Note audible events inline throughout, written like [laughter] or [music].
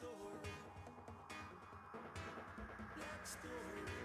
story. Black story.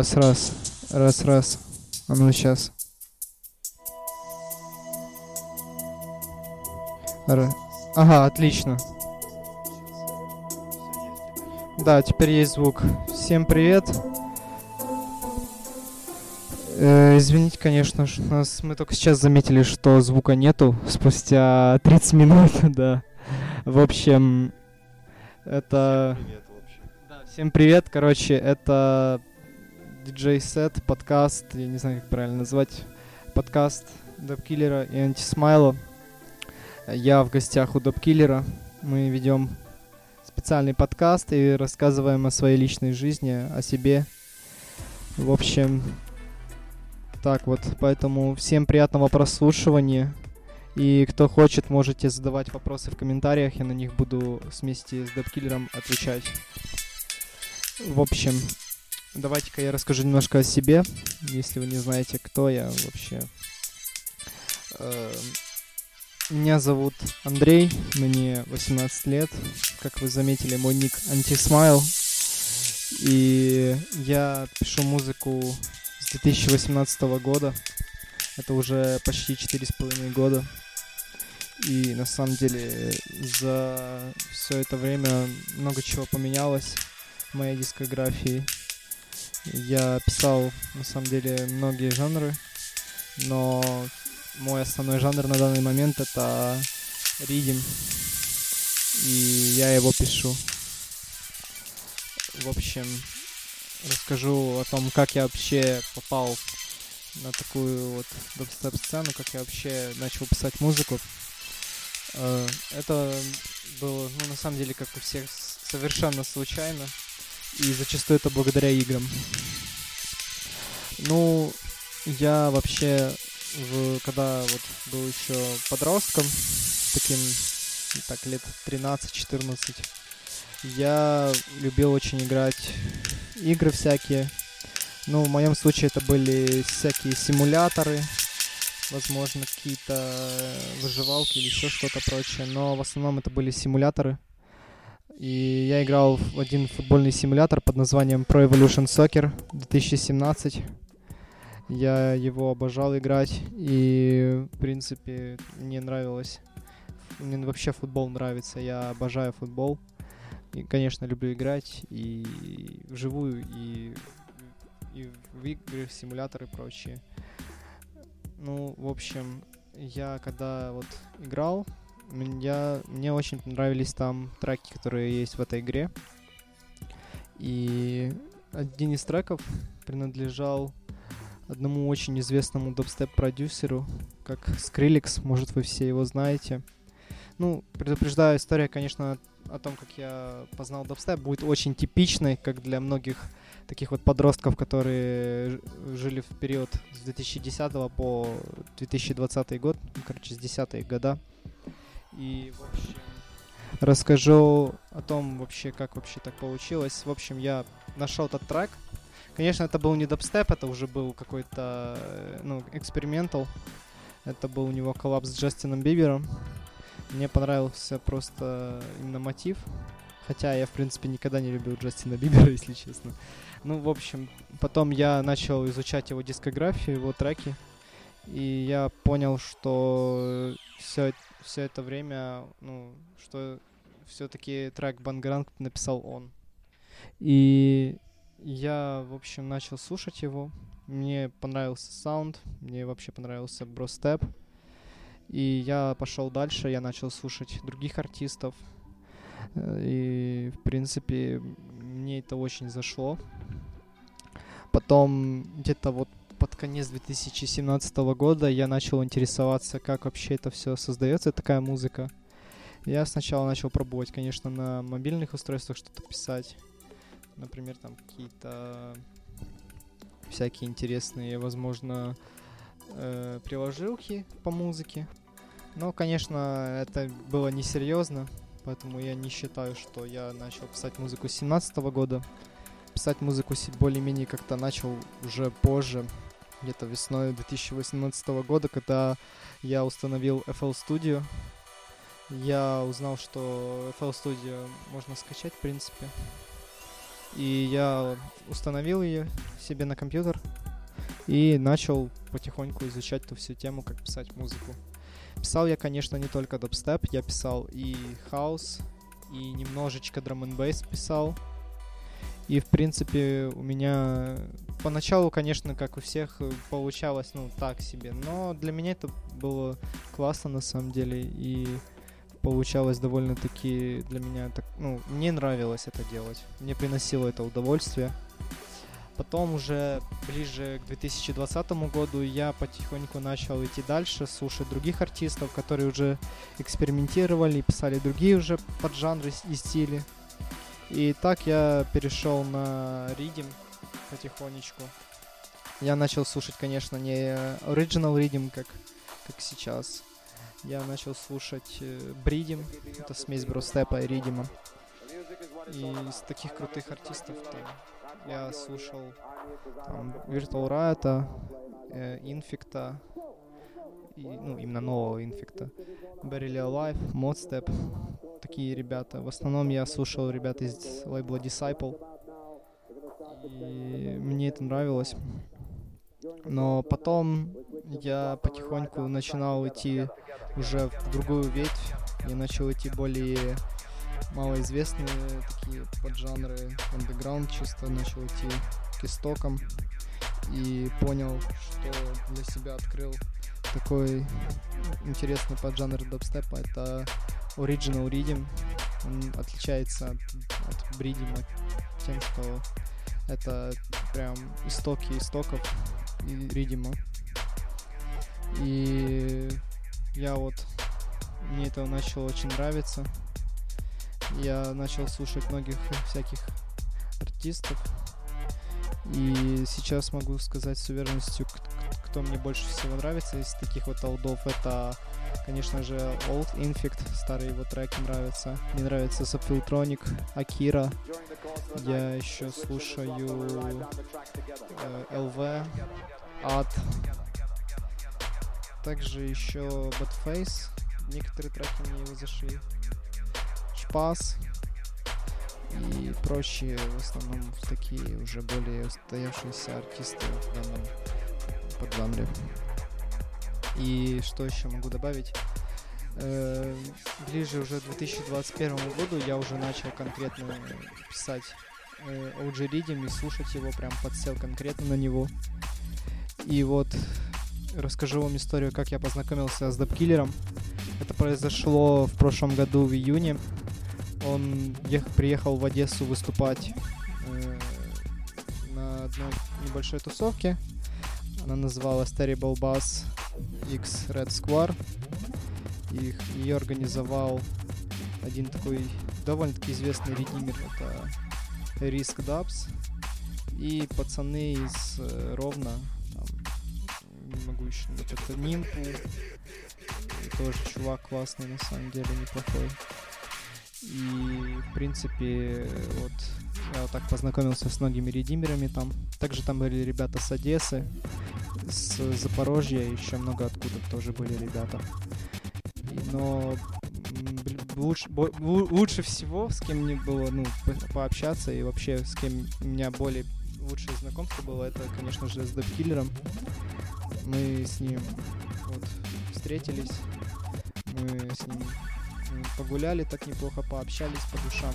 Раз, раз. Раз, раз. А ну сейчас. Ра- Ага, отлично. Да, теперь есть звук. Всем привет. Э, извините, конечно, ж, нас мы только сейчас заметили, что звука нету спустя 30 минут, [laughs] да. В общем, это... Привет вообще. Да, всем привет, короче, это диджей-сет, подкаст, я не знаю, как правильно назвать, подкаст Дабкиллера и Антисмайла. Я в гостях у Дабкиллера, мы ведем специальный подкаст и рассказываем о своей личной жизни, о себе. В общем, так вот, поэтому всем приятного прослушивания. И кто хочет, можете задавать вопросы в комментариях, я на них буду вместе с Дабкиллером отвечать. В общем, давайте-ка я расскажу немножко о себе, если вы не знаете, кто я вообще. Эм, Меня зовут Андрей, мне 18 лет. Как вы заметили, мой ник Антисмайл. И я пишу музыку с 2018 года. Это уже почти 4,5 года. И на самом деле за все это время много чего поменялось в моей дискографии. Я писал на самом деле многие жанры, но мой основной жанр на данный момент это ридим. И я его пишу. В общем, расскажу о том, как я вообще попал на такую вот дабстеп-сцену, как я вообще начал писать музыку. Э, Это было, ну, на самом деле, как у всех, совершенно случайно. И зачастую это благодаря играм. Ну, я вообще, в, когда вот был еще подростком, таким, так, лет 13-14, я любил очень играть игры всякие. Ну, в моем случае это были всякие симуляторы, возможно, какие-то э, выживалки или еще что-то прочее, но в основном это были симуляторы. И я играл в один футбольный симулятор под названием Pro Evolution Soccer 2017. Я его обожал играть, и, в принципе, мне нравилось. Мне вообще футбол нравится, я обожаю футбол. И, конечно, люблю играть и вживую, и, и в игры, в симуляторы и прочее. Ну, в общем, я когда вот играл, меня, мне очень нравились там треки, которые есть в этой игре. И один из треков принадлежал одному очень известному дабстеп-продюсеру, как Skrillex, может вы все его знаете. Ну, предупреждаю, история, конечно, о том, как я познал дабстеп, будет очень типичной, как для многих таких вот подростков, которые жили в период с 2010 по 2020 год, ну, короче, с 10 года. И, в расскажу о том вообще, как вообще так получилось. В общем, я нашел этот трек. Конечно, это был не дабстеп, это уже был какой-то, э, ну, экспериментал. Это был у него коллапс с Джастином Бибером. Мне понравился просто именно мотив. Хотя я, в принципе, никогда не любил Джастина Бибера, [laughs] если честно. Ну, в общем, потом я начал изучать его дискографию, его треки. И я понял, что все, все это время, ну, что все-таки трек Бангранг написал он. И я, в общем, начал слушать его. Мне понравился саунд, мне вообще понравился бростеп. И я пошел дальше, я начал слушать других артистов. И, в принципе, мне это очень зашло. Потом, где-то вот под конец 2017 года я начал интересоваться, как вообще это все создается, такая музыка. Я сначала начал пробовать, конечно, на мобильных устройствах что-то писать. Например, там какие-то всякие интересные, возможно, э, приложилки по музыке. Но, конечно, это было несерьезно, поэтому я не считаю, что я начал писать музыку с 17 года. Писать музыку более-менее как-то начал уже позже, где-то весной 2018 года, когда я установил FL Studio. Я узнал, что FL Studio можно скачать, в принципе. И я установил ее себе на компьютер и начал потихоньку изучать эту всю тему, как писать музыку. Писал я, конечно, не только дабстеп, я писал и хаус, и немножечко драм н писал. И, в принципе, у меня поначалу, конечно, как у всех, получалось, ну, так себе. Но для меня это было классно, на самом деле. И получалось довольно-таки для меня так, ну, мне нравилось это делать. Мне приносило это удовольствие. Потом уже ближе к 2020 году я потихоньку начал идти дальше, слушать других артистов, которые уже экспериментировали, писали другие уже поджанры и стили. И так я перешел на ридим потихонечку. Я начал слушать, конечно, не original ридим, как, как сейчас. Я начал слушать э, бридим, это смесь бростепа и ридима. И из таких крутых артистов там я слушал там, Virtual Riot, э, Infecta, и, ну, именно нового Infecta, Barely Alive, Modstep, такие ребята. В основном я слушал ребят из лейбла Disciple, и мне это нравилось. Но потом я потихоньку начинал идти уже в другую ветвь. Я начал идти более малоизвестные такие поджанры андеграунд чисто начал идти к истокам и понял, что для себя открыл такой интересный поджанр дабстепа. Это Original Rhythm. Он отличается от, от бридима тем, что это прям истоки истоков ридима. И я вот мне это начало очень нравиться я начал слушать многих всяких артистов. И сейчас могу сказать с уверенностью, кто мне больше всего нравится из таких вот олдов. Это, конечно же, Old Infect, старые его треки нравятся. Мне нравится Subfiltronic, Akira. Я еще слушаю э, LV, Ад. Также еще Badface. Некоторые треки мне его зашли. Пас и прочие, в основном такие уже более устоявшиеся артисты в данном поджанре. И что еще могу добавить? Э, ближе уже к 2021 году я уже начал конкретно писать э, OG Reading и слушать его, прям подсел конкретно на него. И вот расскажу вам историю, как я познакомился с Дабкиллером. Это произошло в прошлом году в июне. Он ех- приехал в Одессу выступать э, на одной небольшой тусовке. Она называлась Terrible Bass X Red Square. И ее организовал один такой довольно-таки известный редимер. Это Risk Dubs. И пацаны из э, Ровно, там, не могу еще, вот это Нимпу, тоже чувак классный, на самом деле, неплохой. И, в принципе, вот я вот так познакомился с многими редимерами там. Также там были ребята с Одессы, с Запорожья, еще много откуда тоже были ребята. Но лучше, лучше всего, с кем мне было ну, по пообщаться и вообще с кем у меня более лучшее знакомство было, это, конечно же, с Дэпкиллером. Мы с ним вот, встретились, мы с ним погуляли так неплохо, пообщались по душам.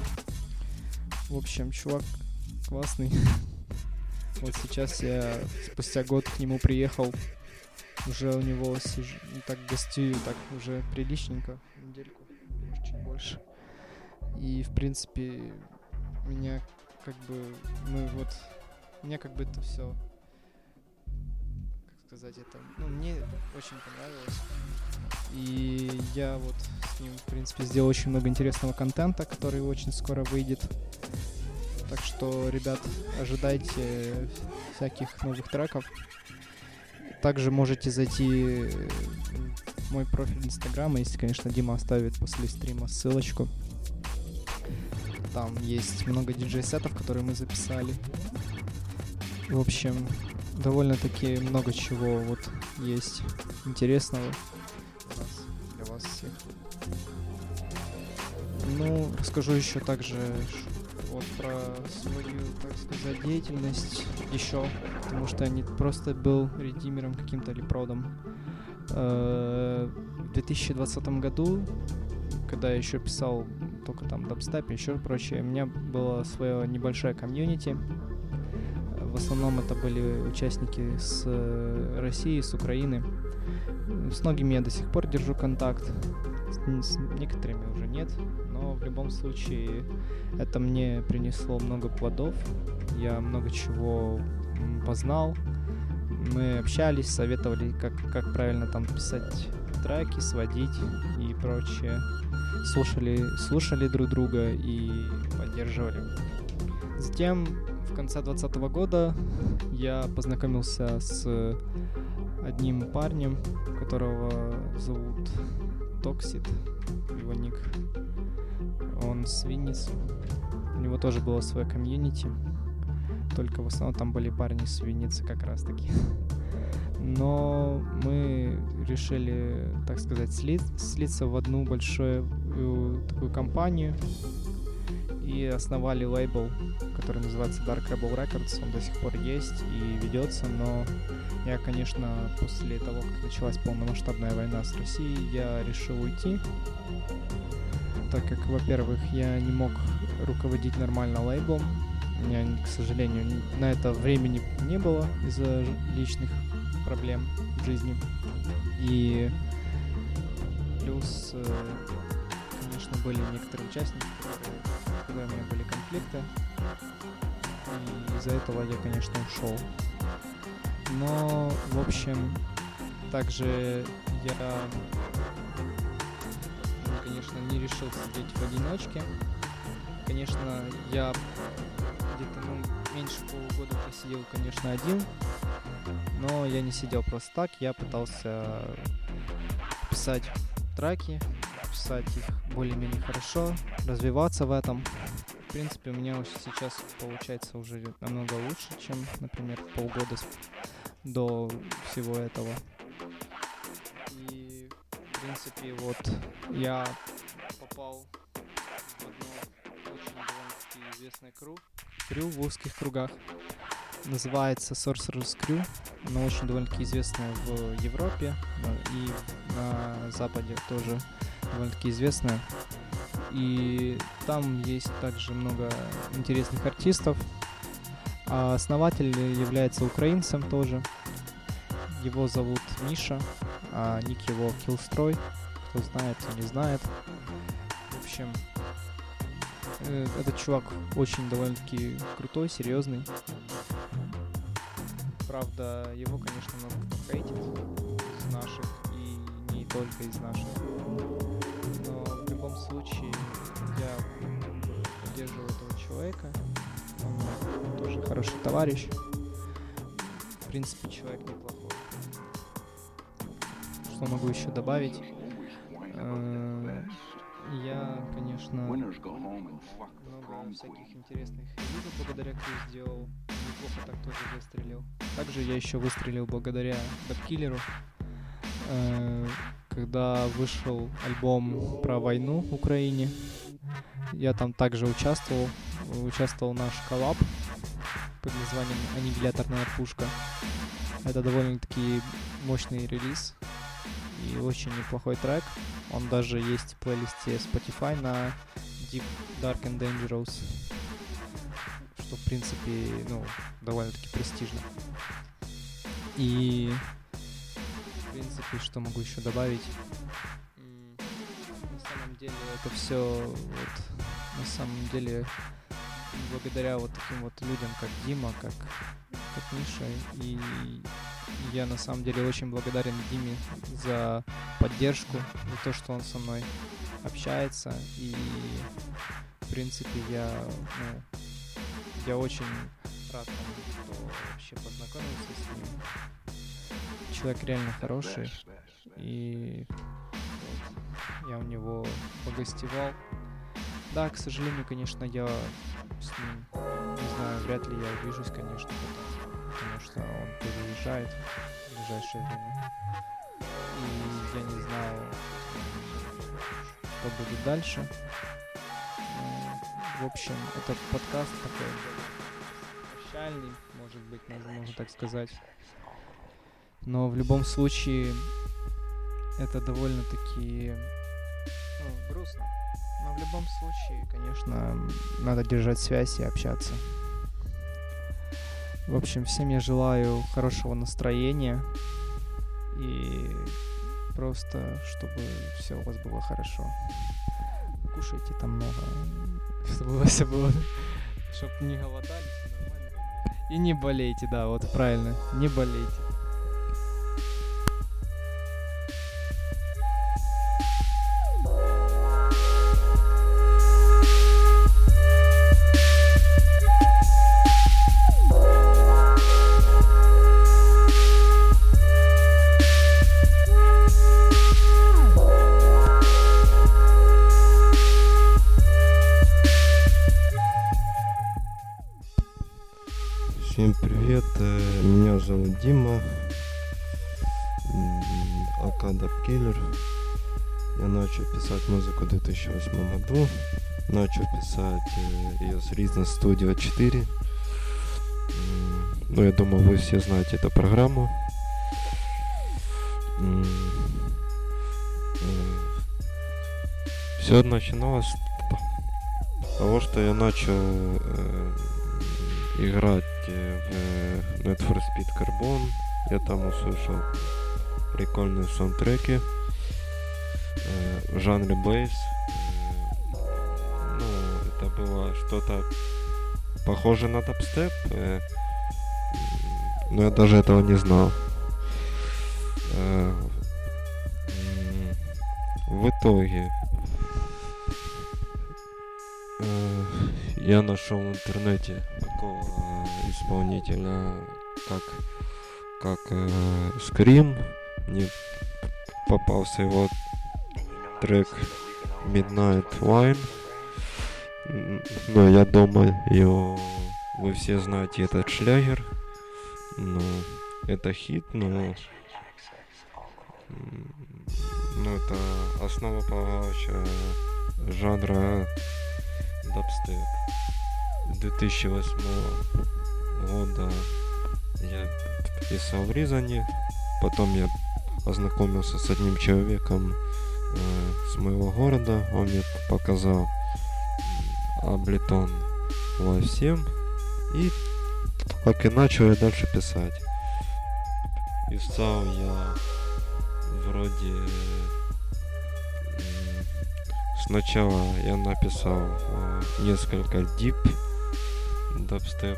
В общем, чувак классный. [laughs] Вот сейчас я спустя год к нему приехал. Уже у него сижу, ну, так гостюю, так уже приличненько, недельку, может, чуть больше. И, в принципе, меня как бы, мы вот, мне как бы это все, сказать это, ну, мне очень понравилось. И я вот с ним, в принципе, сделал очень много интересного контента, который очень скоро выйдет. Так что, ребят, ожидайте всяких новых треков. Также можете зайти в мой профиль Инстаграма, если, конечно, Дима оставит после стрима ссылочку. Там есть много диджей-сетов, которые мы записали. В общем, довольно-таки много чего вот есть интересного для вас всех. Ну, расскажу еще также вот про свою, так сказать, деятельность еще, потому что я не просто был редимером каким-то или продом. Э, в 2020 году, когда я еще писал только там дабстеп и еще прочее, у меня было свое небольшое комьюнити. В основном это были участники с э, России, с Украины. С многими я до сих пор держу контакт, с, некоторыми уже нет, но в любом случае это мне принесло много плодов. Я много чего познал. Мы общались, советовали, как, как правильно там писать треки, сводить и прочее. Слушали, слушали друг друга и поддерживали. Затем в конце 2020 года я познакомился с одним парнем, которого зовут Токсид, его ник. Он с Винницы. У него тоже было свое комьюнити. Только в основном там были парни с Винницы как раз таки. Но мы решили, так сказать, сли слиться в одну большую э, такую компанию и основали лейбл, который называется Dark Rebel Records. Он до сих пор есть и ведется, но я, конечно, после того, как началась полномасштабная война с Россией, я решил уйти, так как, во-первых, я не мог руководить нормально лейблом, у меня, к сожалению, на это времени не было из-за личных проблем в жизни. И плюс, э, конечно, были некоторые участники, которые, когда у меня были конфликты, и из-за этого я, конечно, ушел. Но, в общем, также я, ну, конечно, не решил сидеть в одиночке. Конечно, я где-то ну, меньше полугода просидел, конечно, один. Но я не сидел просто так, я пытался писать треки, писать их более-менее хорошо, развиваться в этом. В принципе, у меня сейчас получается уже намного лучше, чем, например, полгода до всего этого. И, в принципе, вот я попал в одно очень довольно-таки известное кру, крю в узких кругах. Называется Sorcerer's Crew. Оно очень довольно-таки известное в Европе и на Западе тоже довольно-таки известное. И там есть также много интересных артистов, а основатель является украинцем тоже. Его зовут Миша, а ник его Киллстрой. Кто знает, кто не знает. В общем, этот чувак очень довольно-таки крутой, серьезный. Правда, его, конечно, много кто хейтит из наших и не только из наших. Но в любом случае я поддерживаю этого человека он тоже хороший товарищ. В принципе, человек неплохой. Что могу еще добавить? Я, конечно, много всяких интересных видео благодаря Крю сделал. Неплохо так тоже выстрелил. Также я еще выстрелил благодаря Dub Killer у. Э, когда вышел альбом про войну в Украине, я там также участвовал. Участвовал наш коллаб под названием «Аннигиляторная пушка». Это довольно-таки мощный релиз и очень неплохой трек. Он даже есть в плейлисте Spotify на Deep Dark and Dangerous, что в принципе, ну, довольно-таки престижно. И в принципе, что могу еще добавить? На самом деле это все вот на самом деле благодаря вот таким вот людям, как Дима, как, как Миша. И я на самом деле очень благодарен Диме за поддержку, за то, что он со мной общается. И в принципе я, ну, я очень рад что вообще познакомился с ним. Человек реально хороший. И я у него погостевал. Да, к сожалению, конечно, я с ним, не знаю, вряд ли я увижусь, конечно, потом, потому что он переезжает в ближайшее время. И я не знаю, что будет дальше. Но В общем, это подкаст такой прощальный, может быть, можно, можно так сказать. Но в любом случае это довольно-таки ну, грустно. Но в любом случае, конечно, надо держать связь и общаться. В общем, всем я желаю хорошего настроения и просто, чтобы все у вас было хорошо. Кушайте там много, [laughs] чтобы у вас все было, чтобы не голодали, нормально. И не болейте, да, вот правильно, не болейте. Зовут Дима, Акада Киллер. Я начал писать музыку в 2008 году. Начал писать э, ее с Reason Studio 4. Ну, я думаю, вы все знаете эту программу. Все начиналось с того, что я начал э, играть в Need for Speed Carbon. Я там услышал прикольные саундтреки э, в жанре бейс. Э, ну, это было что-то похоже на дабстеп, э, но я даже этого не знал. Э, в итоге э, я нашел в интернете такого э, исполнителя, как как э, Scream. Мне попался его трек Midnight Wine. Но я думаю, его вы все знаете этот шлягер. Ну, это хит, но ну, это основополагающая жанра дабстеп. 2008 года я писал в Рязани, потом я познакомился с одним человеком э, с моего города, он мне показал Аблетон во всем, и так и начал я дальше писать. Писал я вроде Сначала я написал э, несколько deep dubstep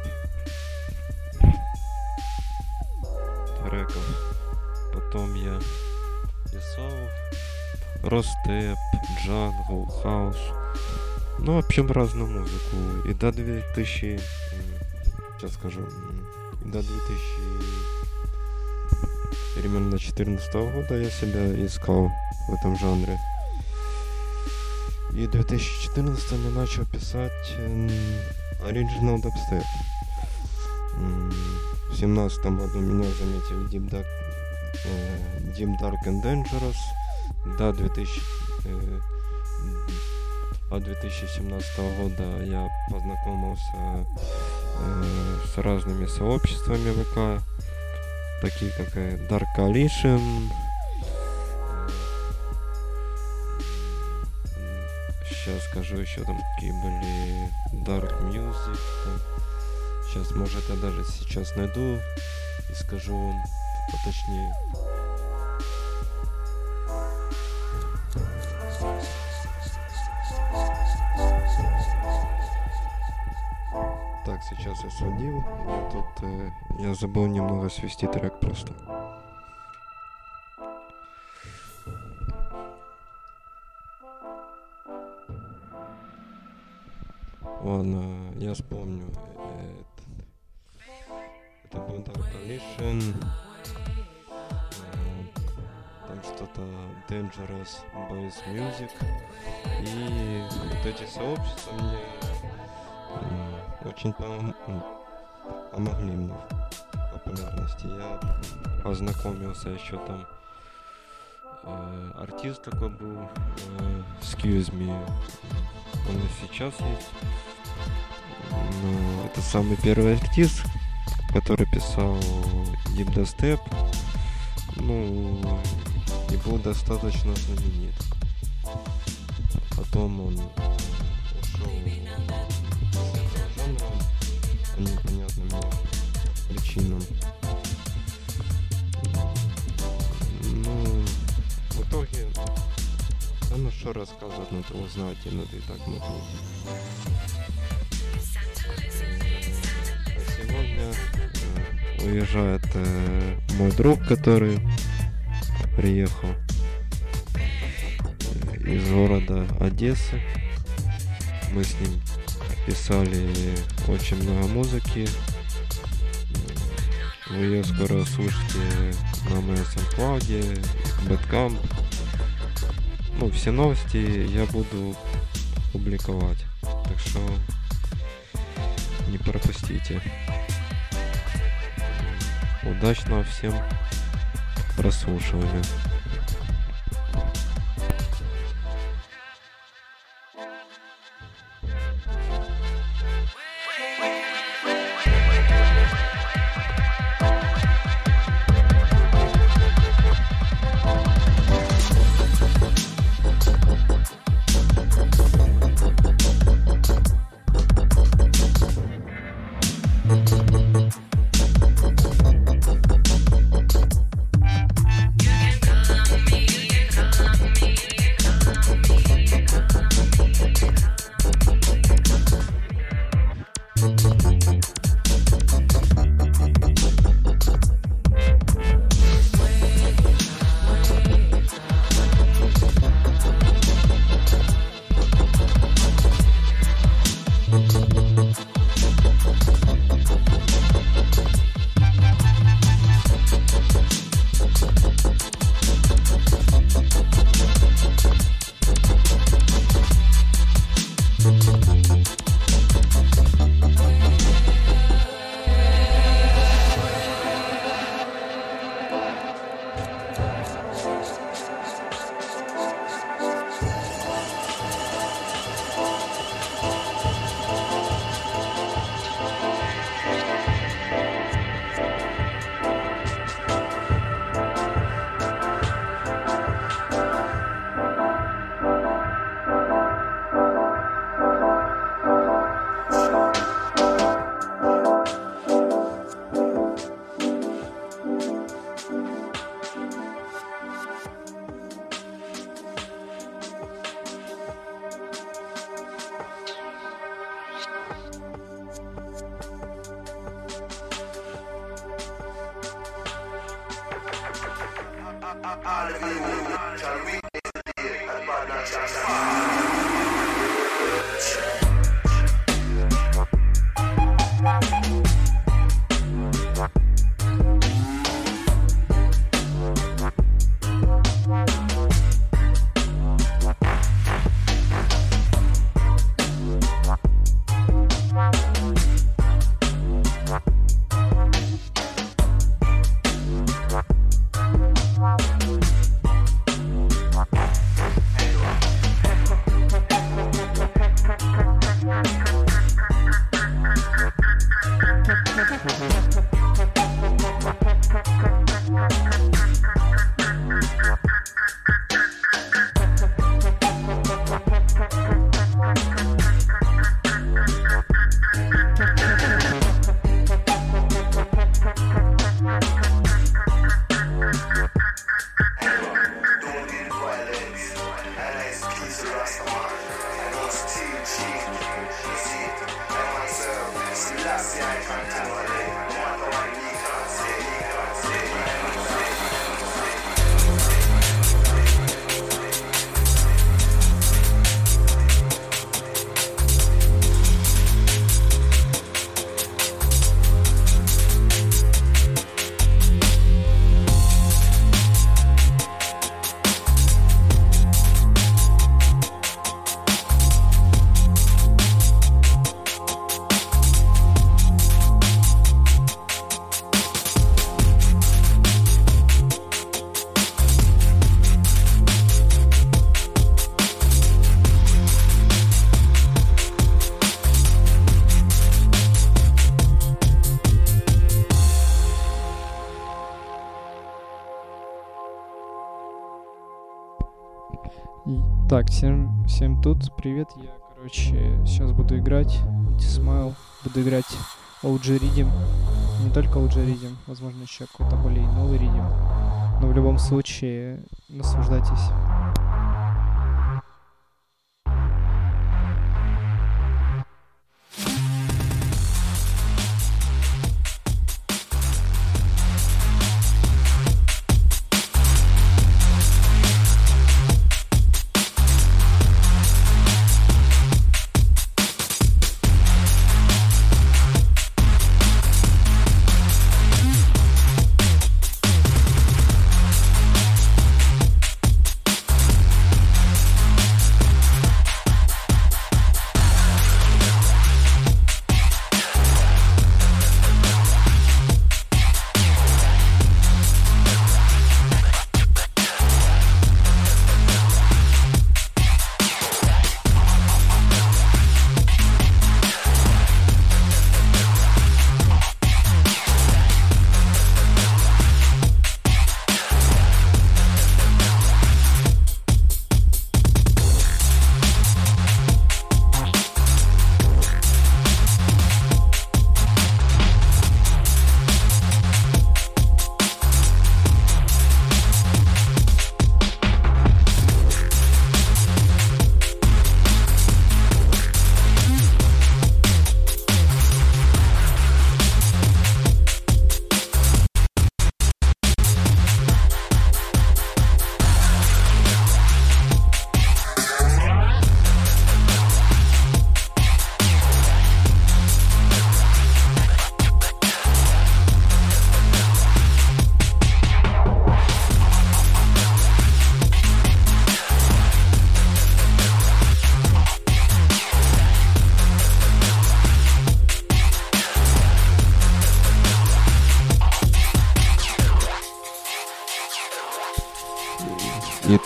треков. Потом я писал brostep, джангл, хаус. Ну, в общем, разную музыку. И до 2000... Сейчас скажу. И до 2000... Примерно 14 года я себя искал в этом жанре. И в 2014 я начал писать Original Dubstep. В 2017 году меня заметили Deep Dark, э, Deep Dark and Dangerous. До 2000, э, от 2017 года я познакомился э, с разными сообществами ВК, такие как Dark Coalition, сейчас скажу еще там какие были Dark Music. Сейчас, может, я даже сейчас найду и скажу вам поточнее. Так, сейчас я сводил. Я тут э, я забыл немного свести трек просто. Ладно, я вспомню. Это, это был Dark Coalition. Там что-то Dangerous Bass Music. И вот эти сообщества мне очень пом помогли мне в популярности. Я познакомился еще там э, артист такой был, э, Excuse Me, он и сейчас есть. Но это самый первый артист, который писал Deep Step. Ну, и был достаточно знаменит. Потом он ушел по непонятным причинам. Ну, в итоге, да ну что рассказывать, ну ты узнаете, ну ты и так могу. Сегодня э, уезжает э, мой друг, который приехал э, из города Одессы. Мы с ним писали очень много музыки. Вы ее скоро услышите на моем SoundCloud, Bandcamp. Ну, все новости я буду публиковать. Так что не пропустите. Удачного всем прослушивания. Всем привет. Я, короче, сейчас буду играть Smile, буду играть OG Redeem. Не только OG Redeem, возможно, еще какой-то более новый Redeem. Но в любом случае, наслаждайтесь.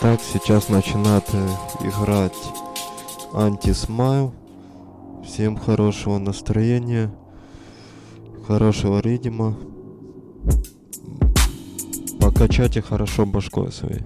Итак, сейчас начинает э, играть антисмайл. Всем хорошего настроения, хорошего ридима. Покачайте хорошо башкой своей.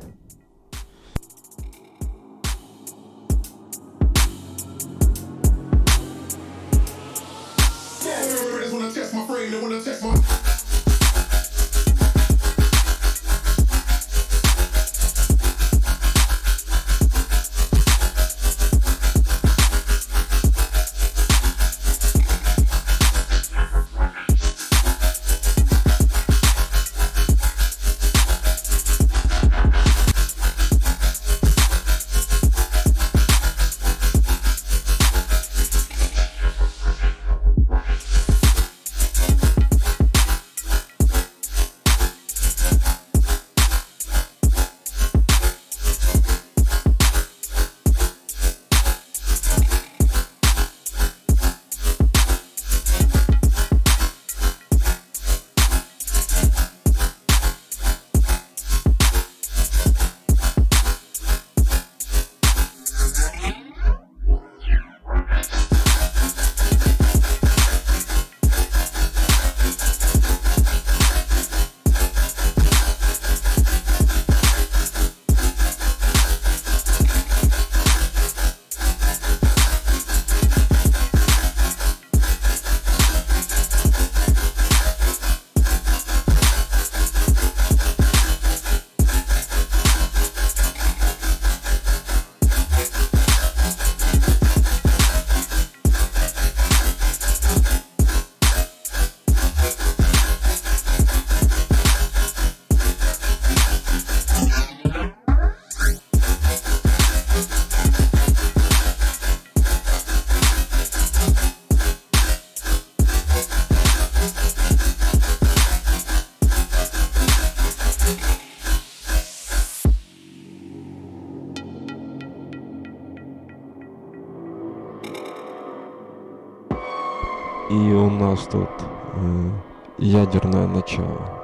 Ядерное начало.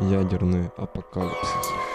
Ядерный апокалипсис.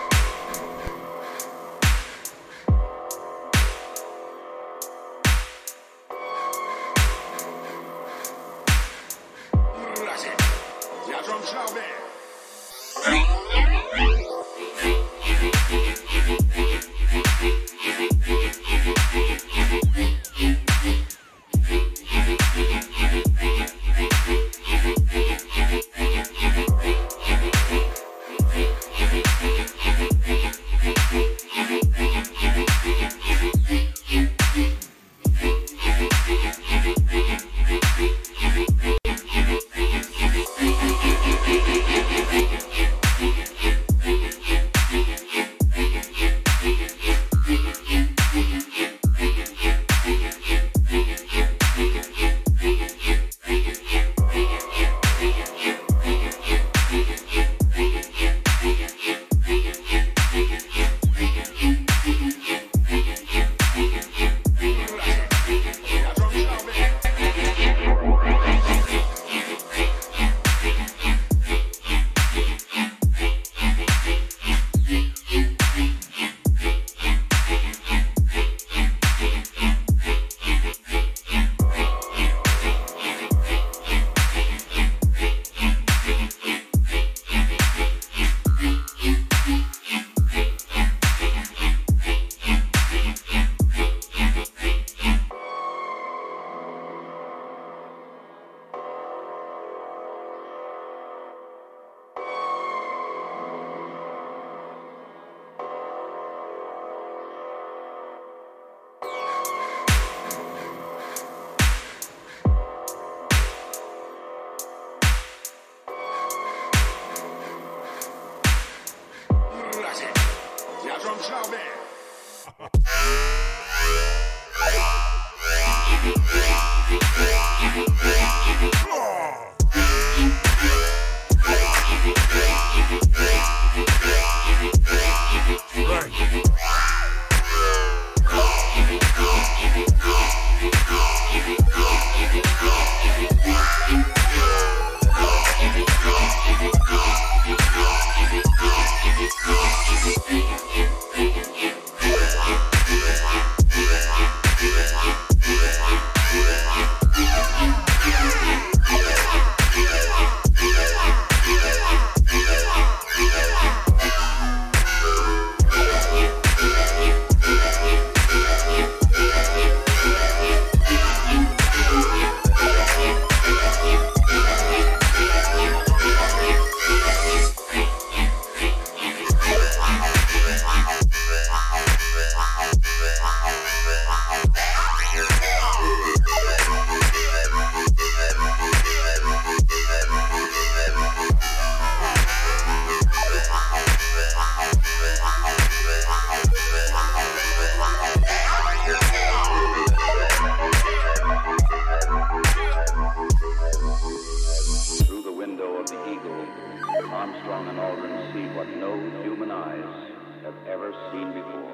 Armstrong and Aldrin see what no human eyes have ever seen before.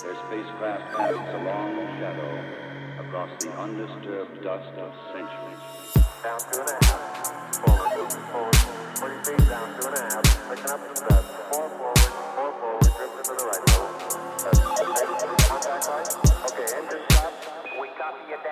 Their spacecraft casts a long shadow across the undisturbed dust of centuries. Down two and a half, forward, forward, 40 feet, down two and a half, Pick up the dust, four forward, four forward, drifting to the right, okay, engine stop, we copy you down.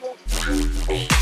Hey.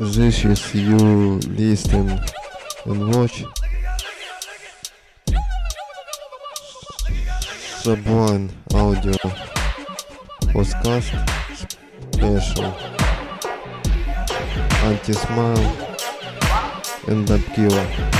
This is you listen and watch Sublime Audio Podcast Special Anti-Smile and Babkilla.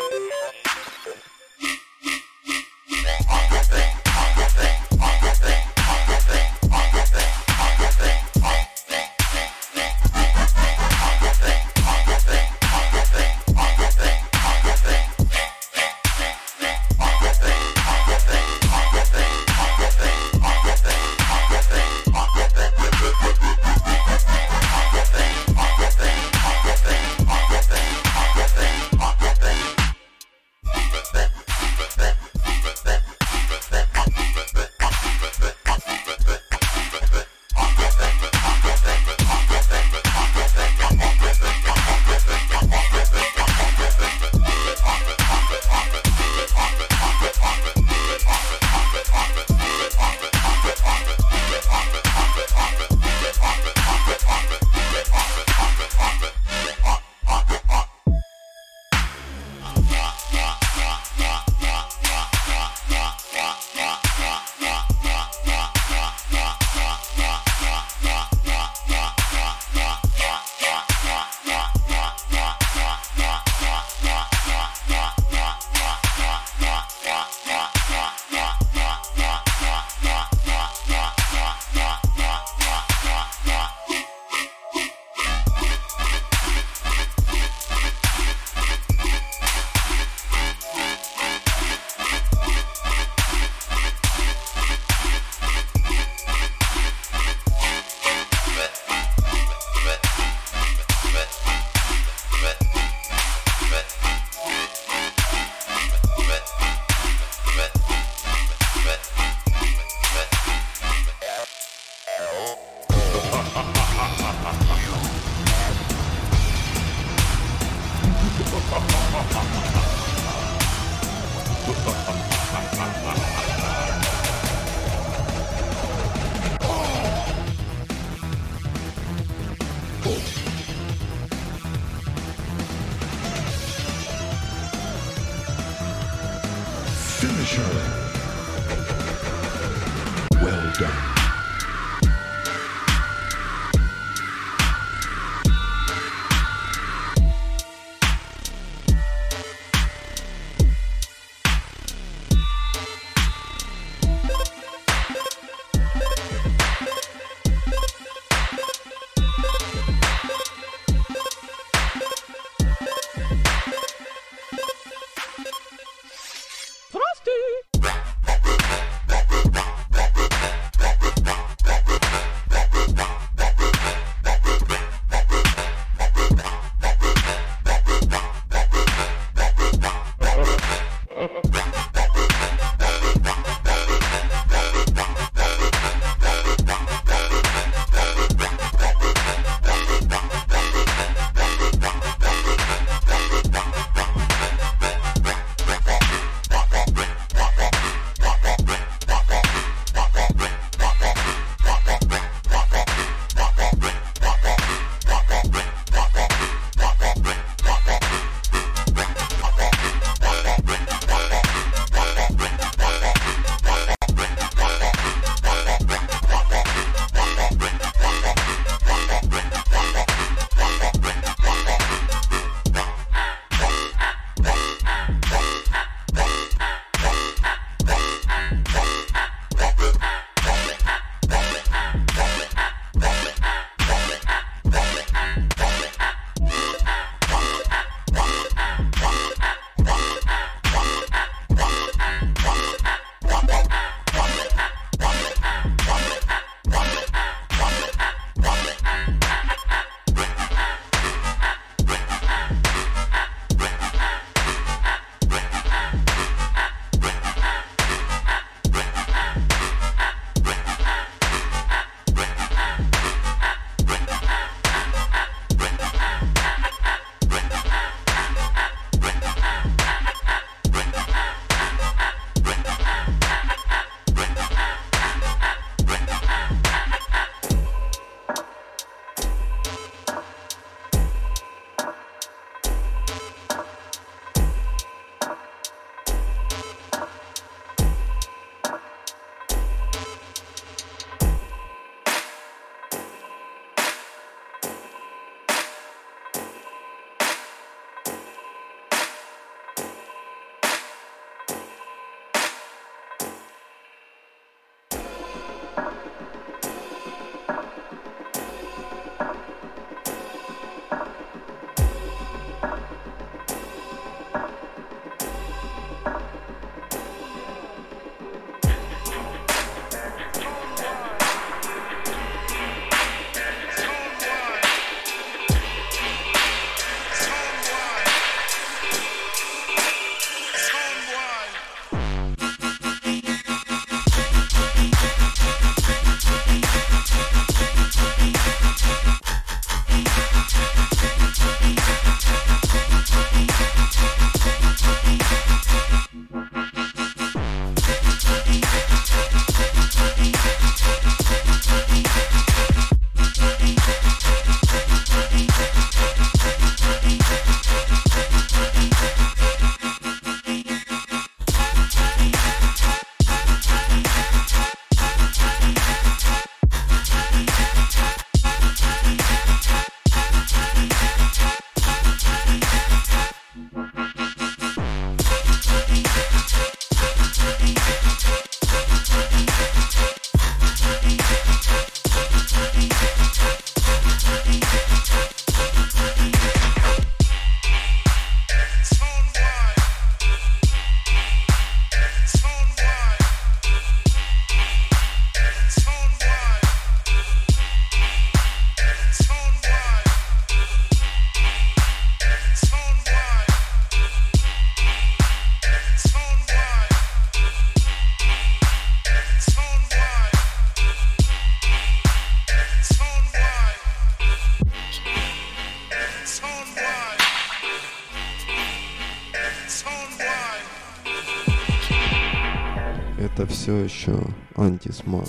все еще Anti Smile.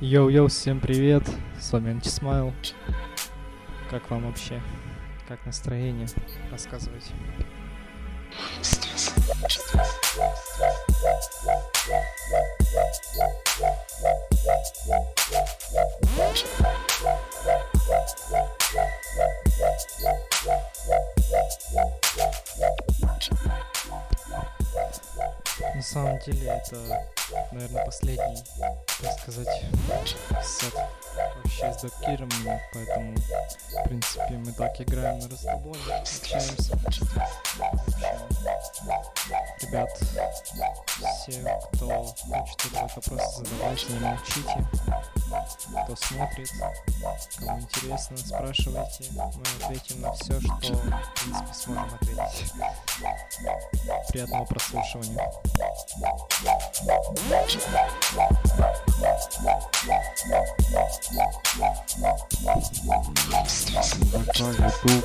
Йоу-йоу, всем привет, с вами Anti Smile. Как вам вообще? Как настроение? Рассказывайте. Поэтому, в принципе, мы так играем на расслабоне, общаемся. Ребят, все, кто хочет задавать вопросы, задавайте, не молчите. Кто смотрит, кому интересно, спрашивайте. Мы ответим на все, что, в принципе, сможем ответить. Приятного прослушивания. ВК, Ютуб,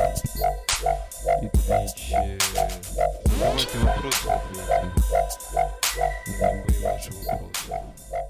Фейсбук и Твич. Э, Задавайте вопросы, ответим. На любые ваши вопросы.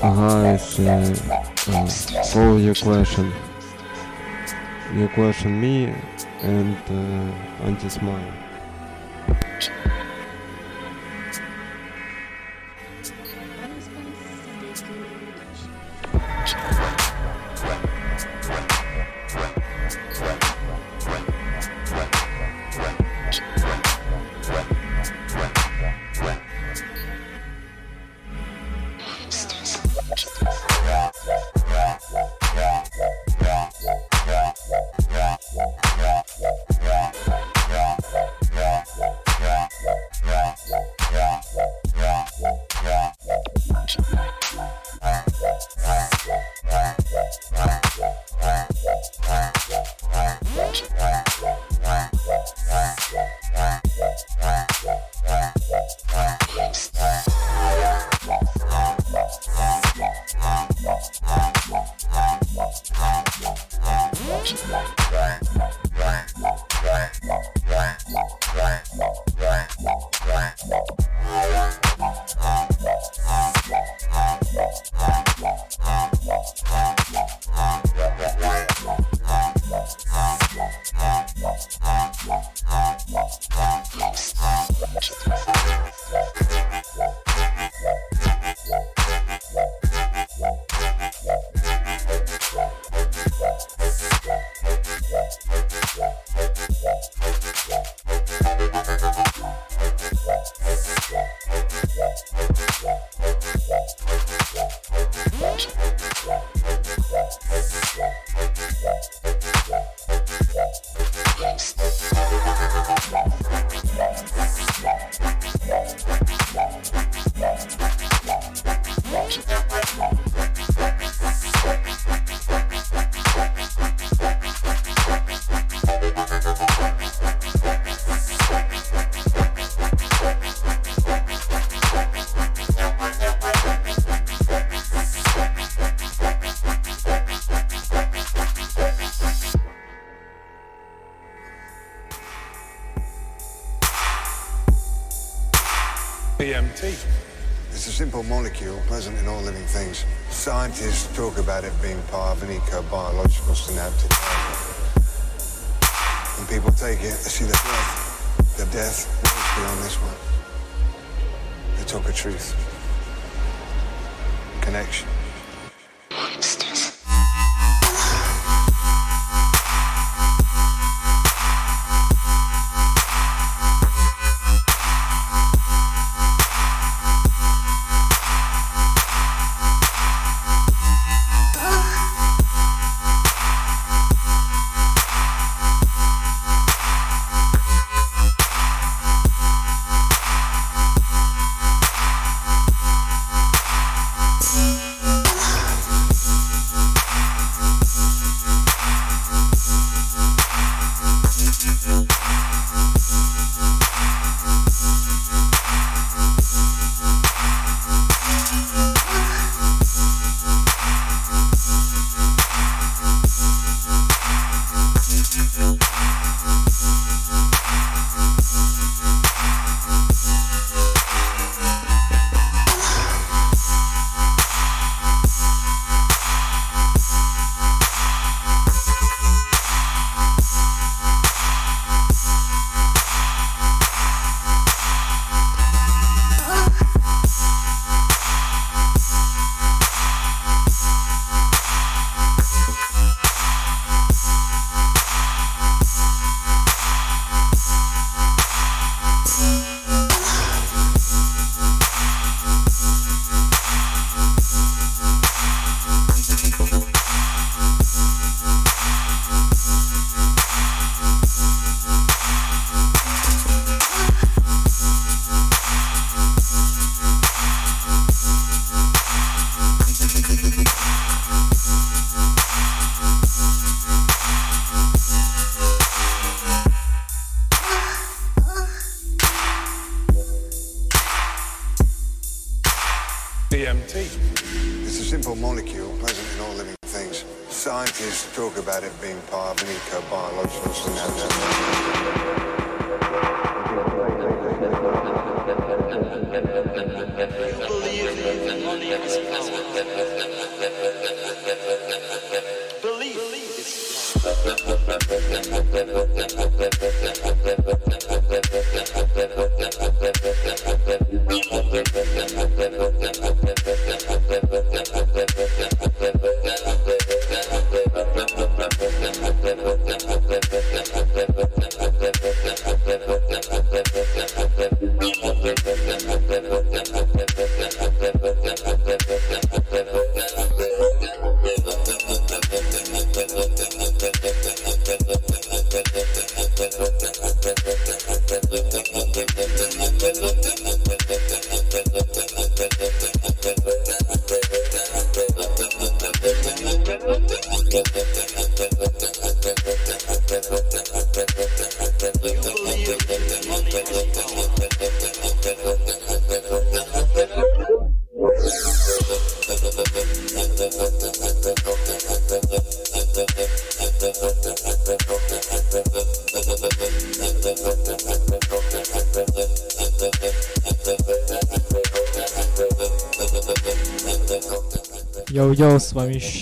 Guys, uh, uh, for your question. You question me and uh, anti-smile. Molecule present in all living things. Scientists talk about it being part of an eco-biological synaptic. When people take it, they see the death. The death lives beyond this one. They talk a truth. Connection.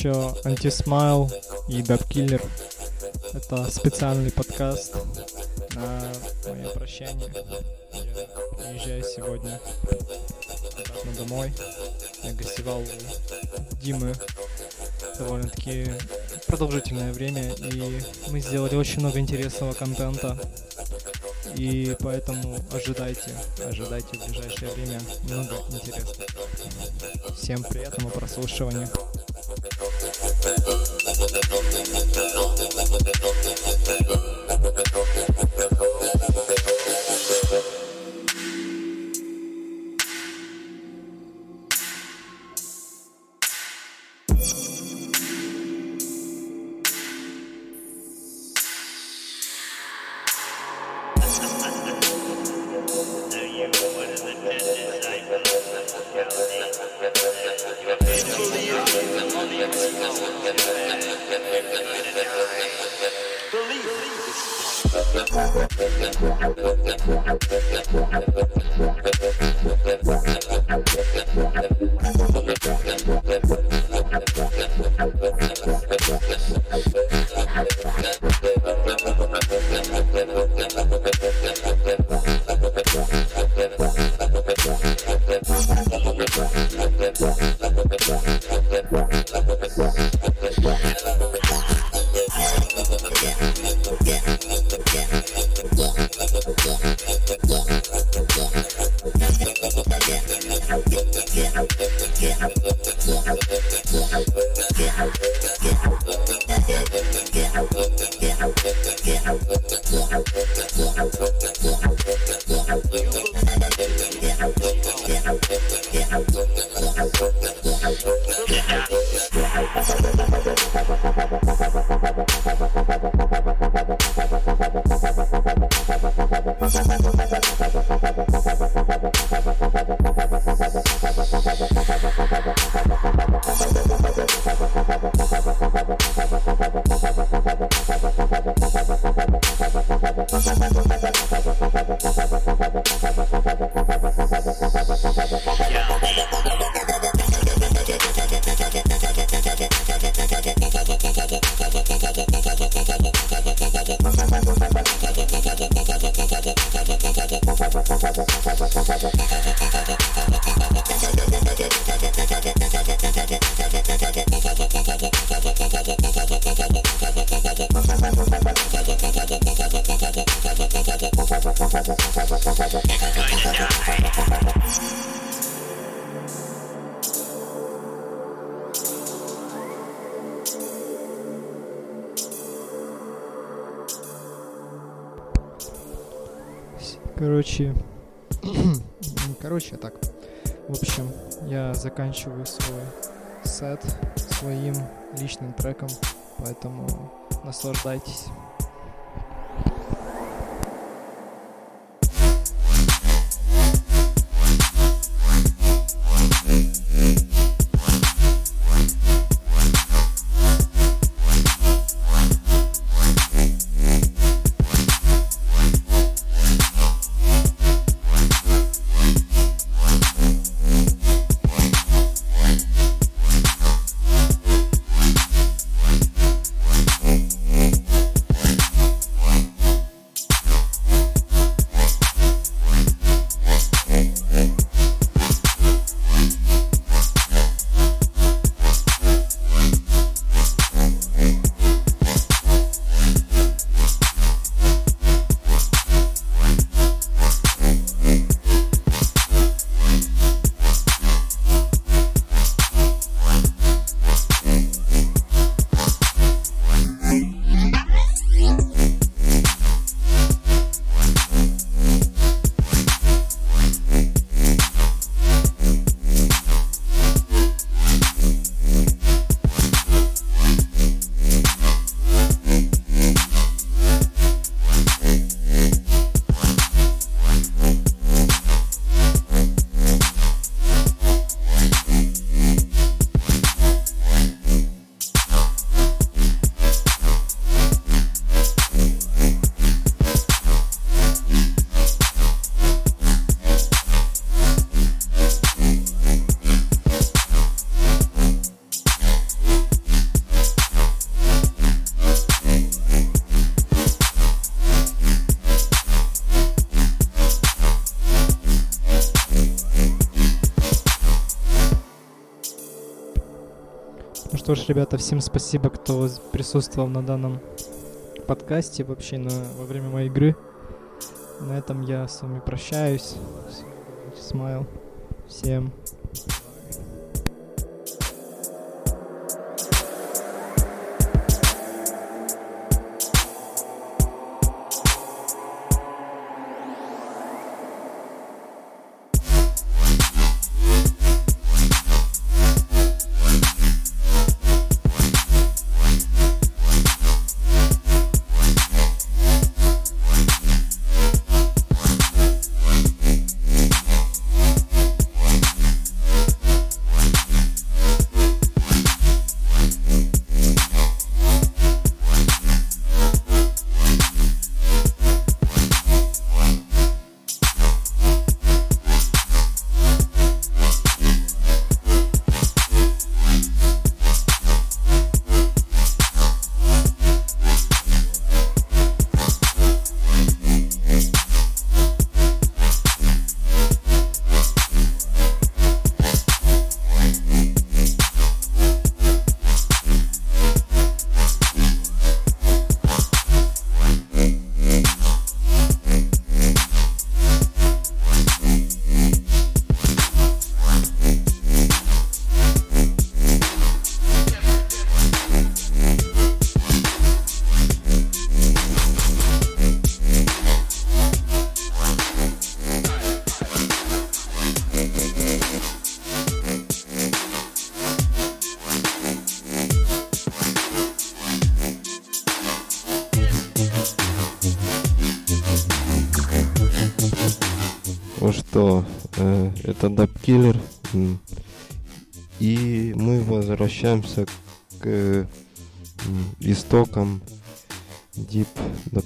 Еще Антисмайл и Дабкиллер. Это специальный подкаст на мое прощание. Я приезжаю сегодня обратно домой. Я гостевал у Димы довольно-таки продолжительное время, и мы сделали очень много интересного контента. И поэтому ожидайте, ожидайте в ближайшее время много интересного. Всем приятного прослушивания. Заканчиваю свой сет своим личным треком, поэтому наслаждайтесь. Ж, ребята, всем спасибо, кто присутствовал на данном подкасте, вообще на, во время моей игры. На этом я с вами прощаюсь. Смайл. Всем истокам дип дабстепа.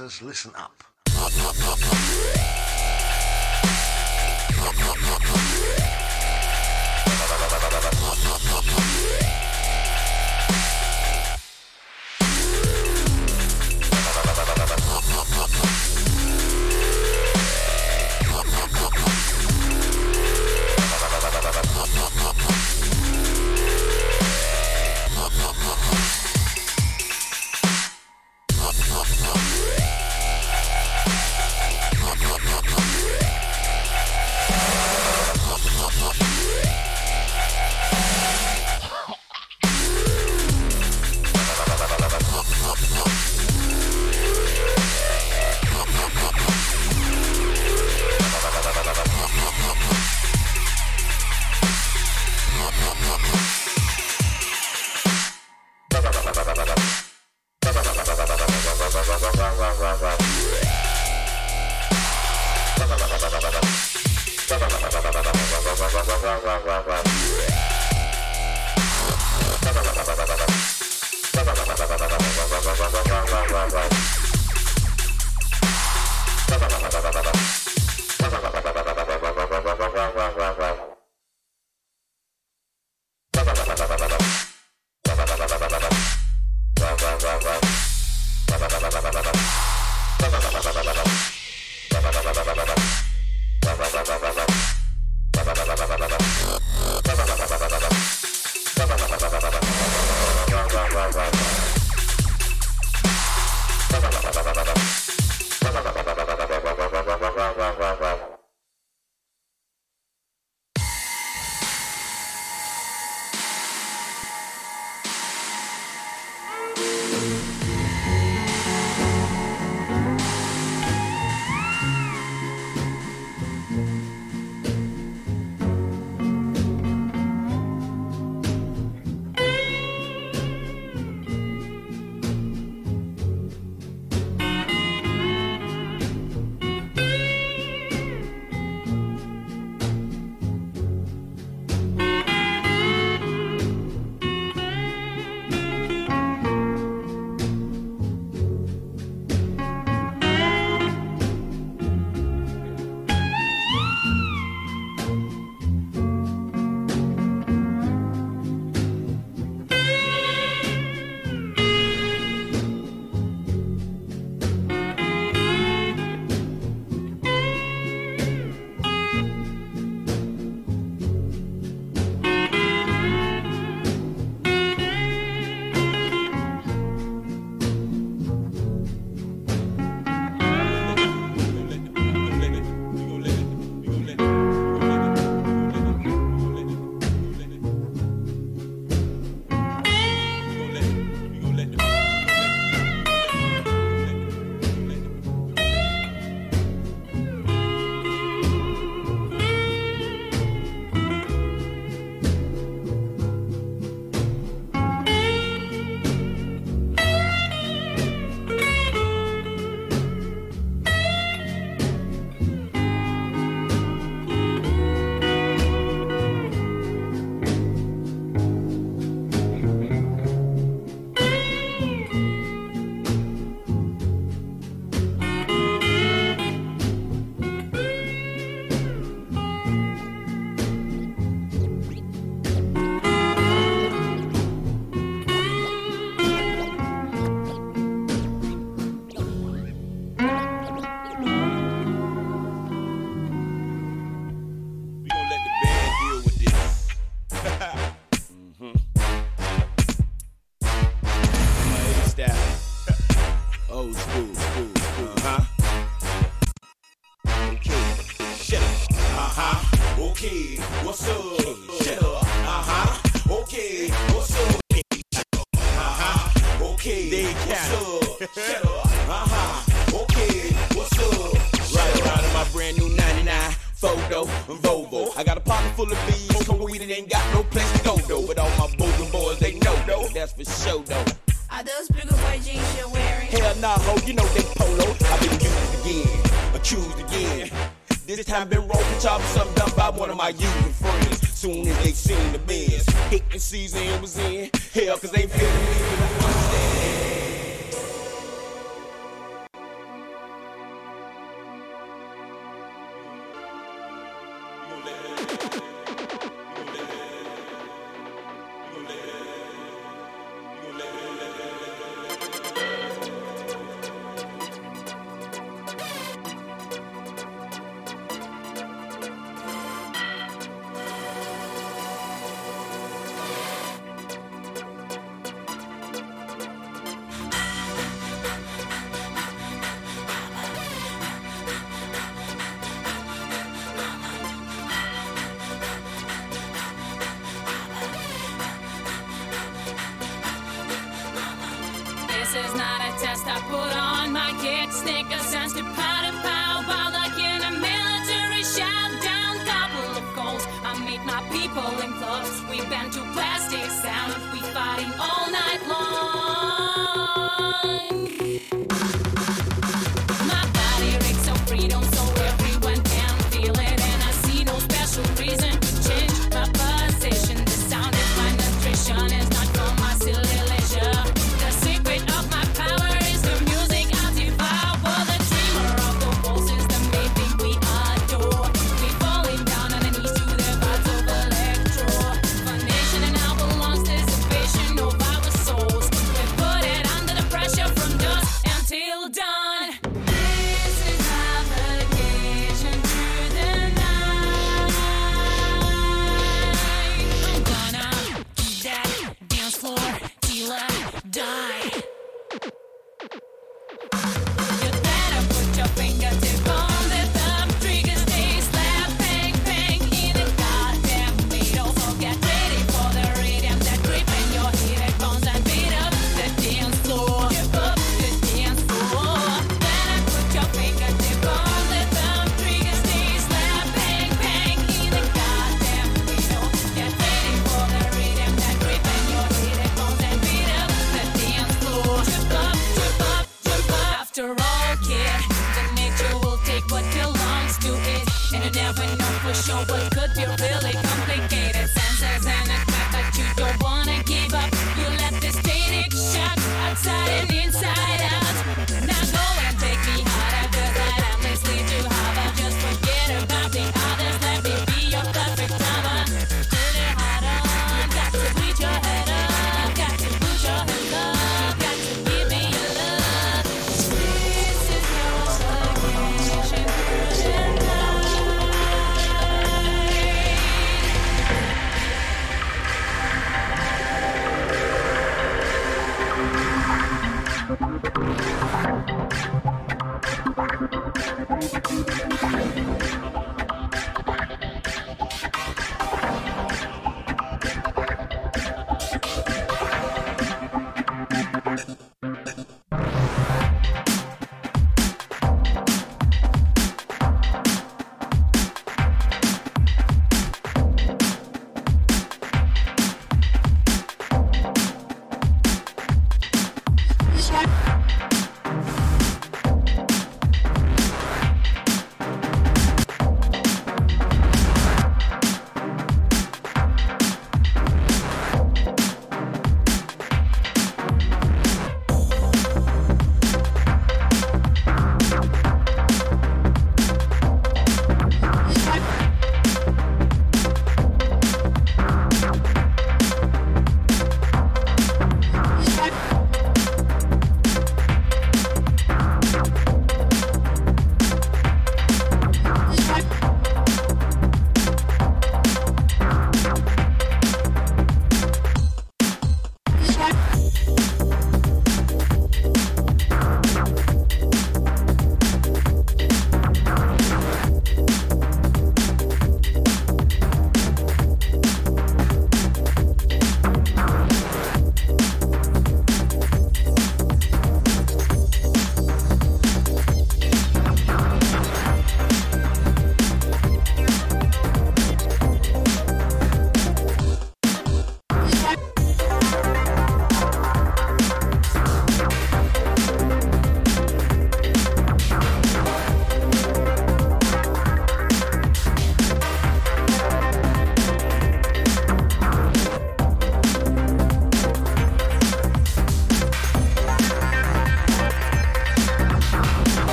Listen up.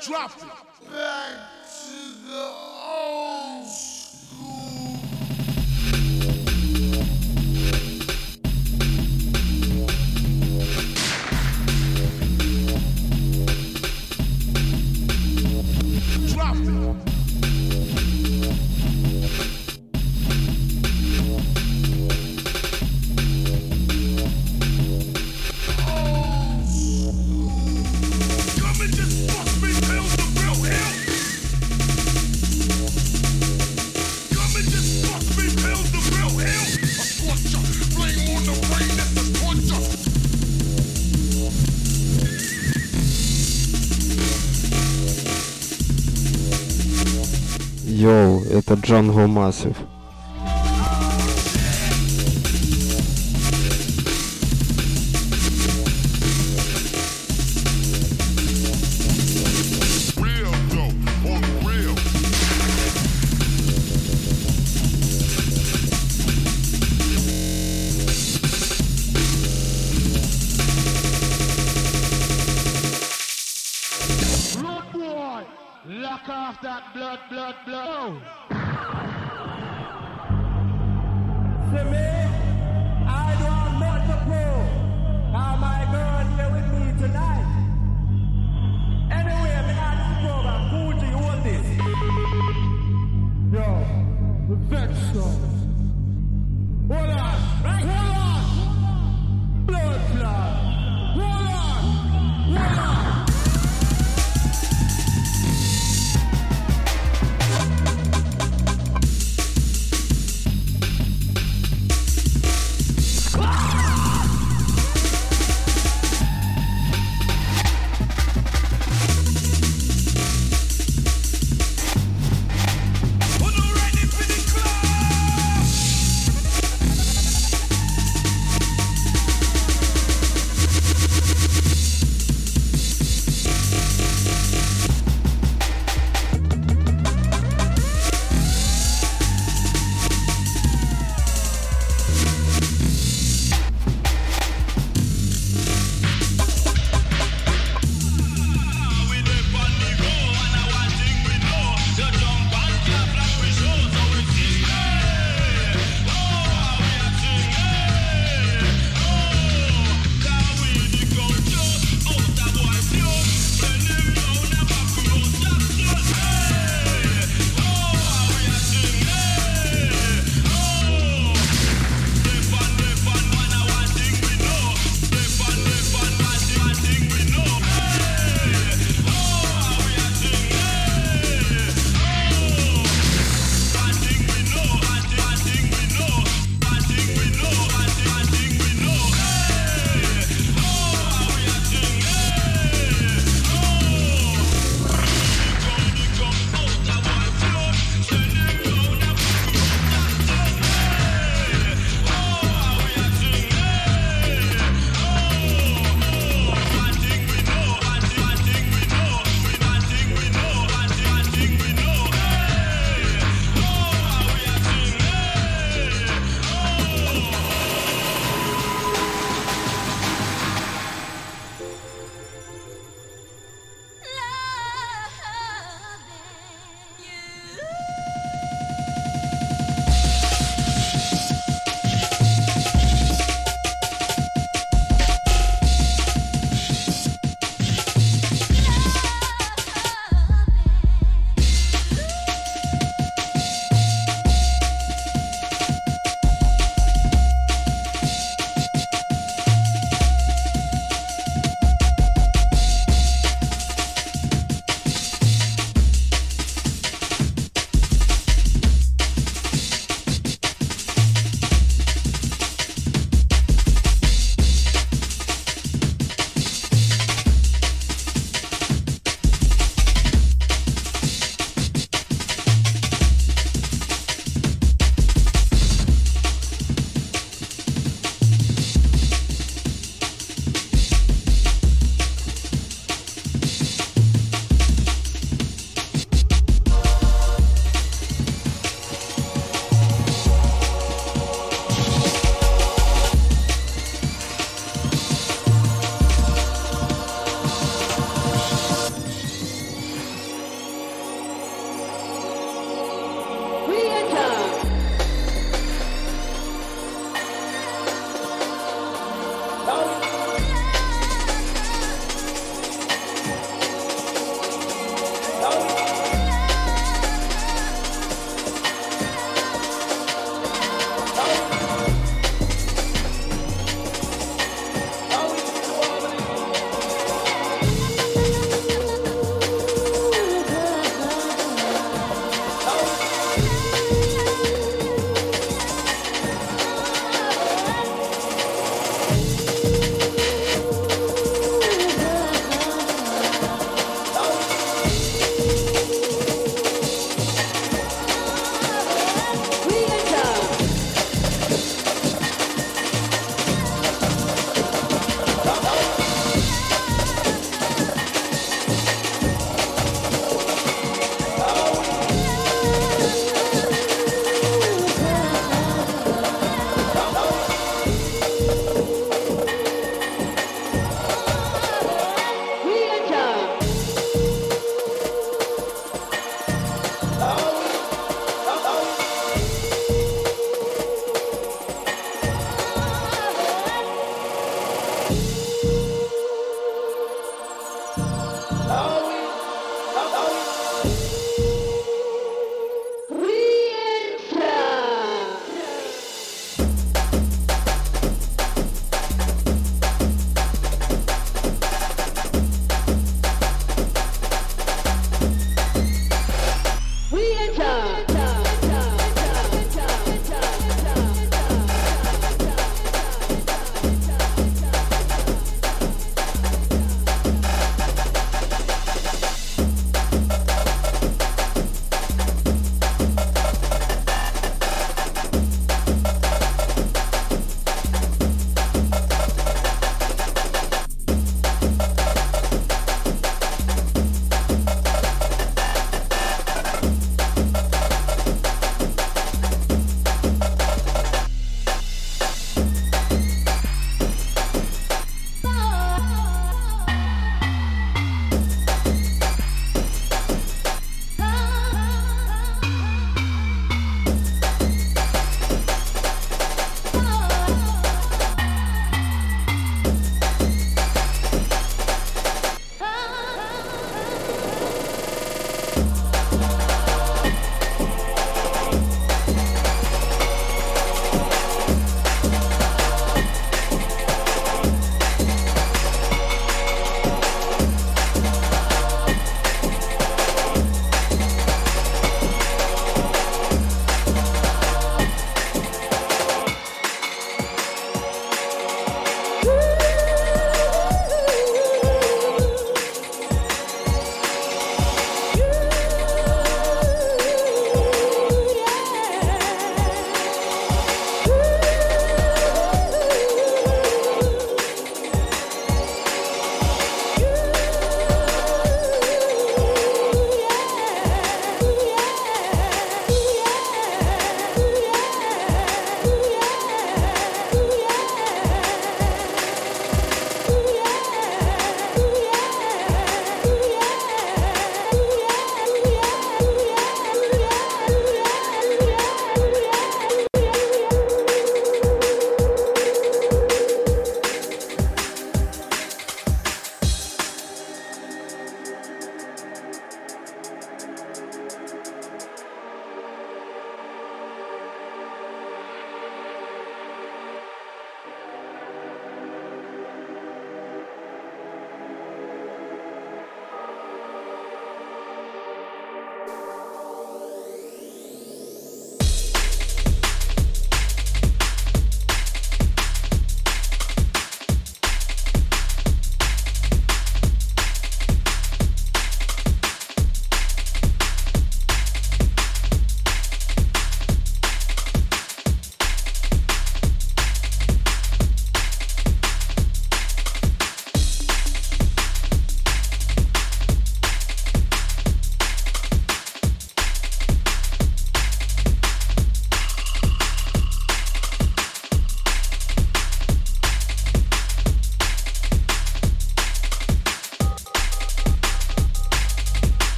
drop it. Йоу, это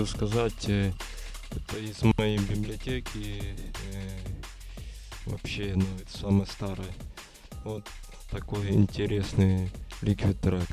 хочу сказать, э, это из моей библиотеки э, вообще, ну, это самое старое. Вот такой интересный ликвид трек.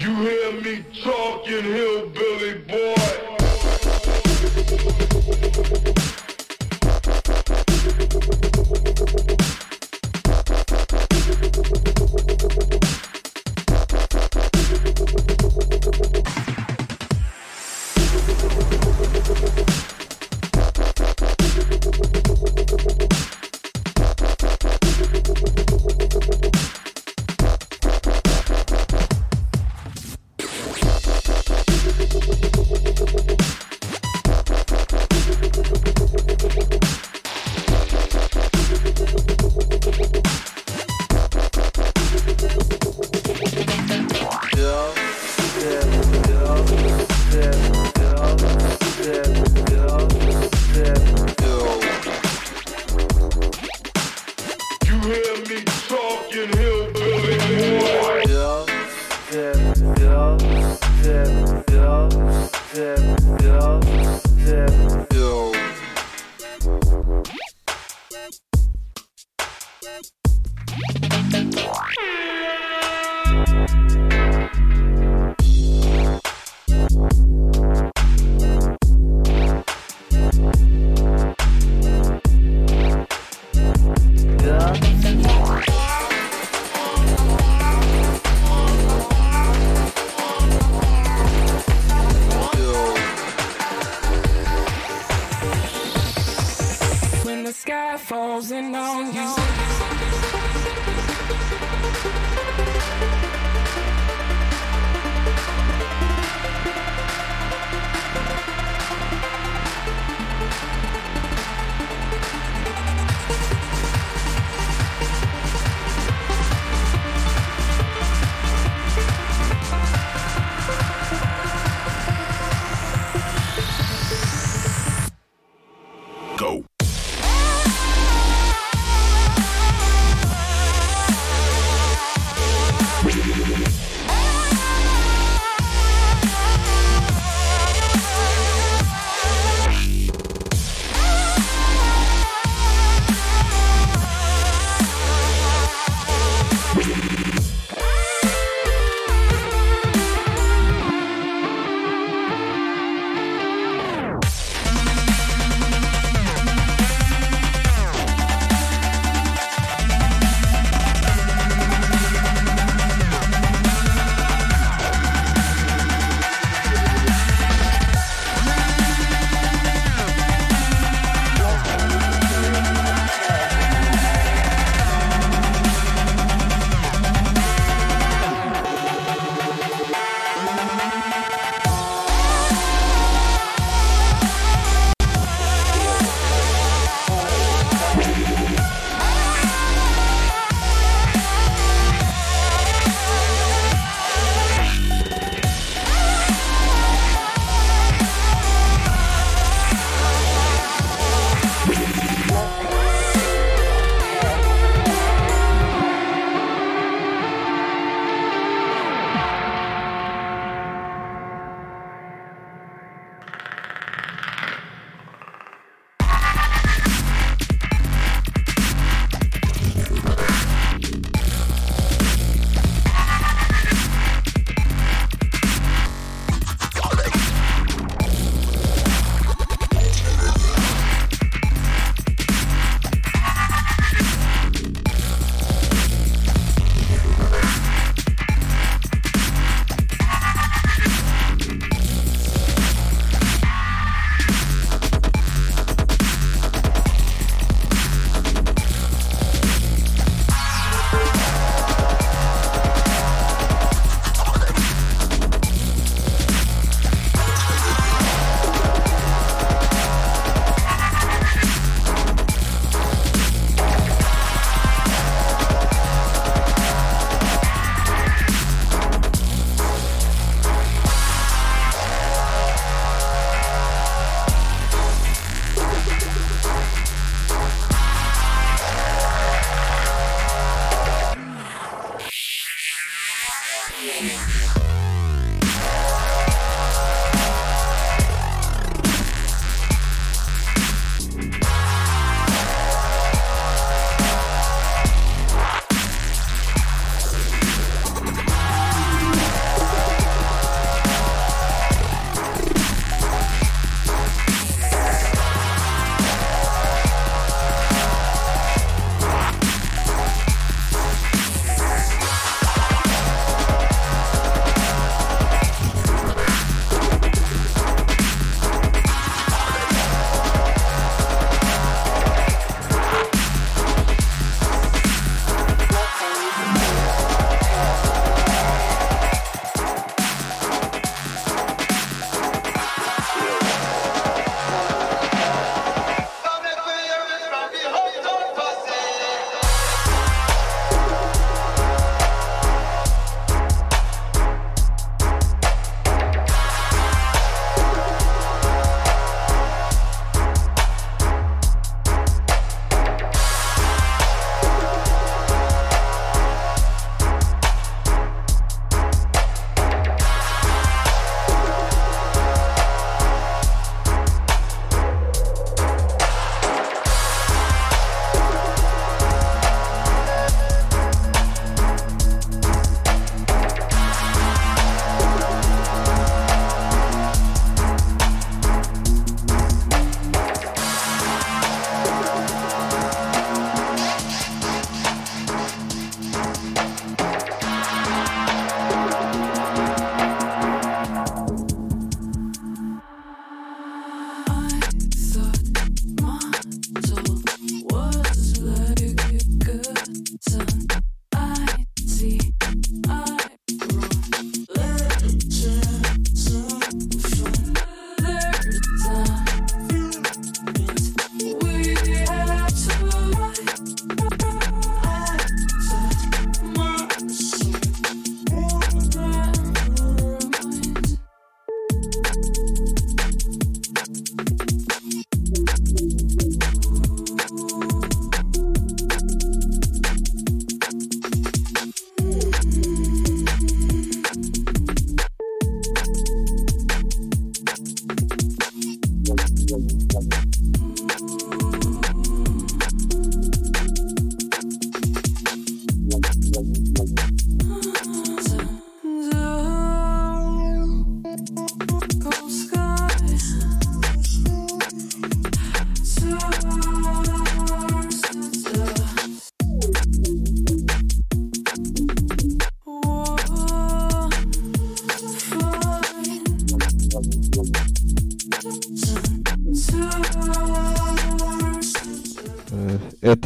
You hear me talking, hillbilly boy?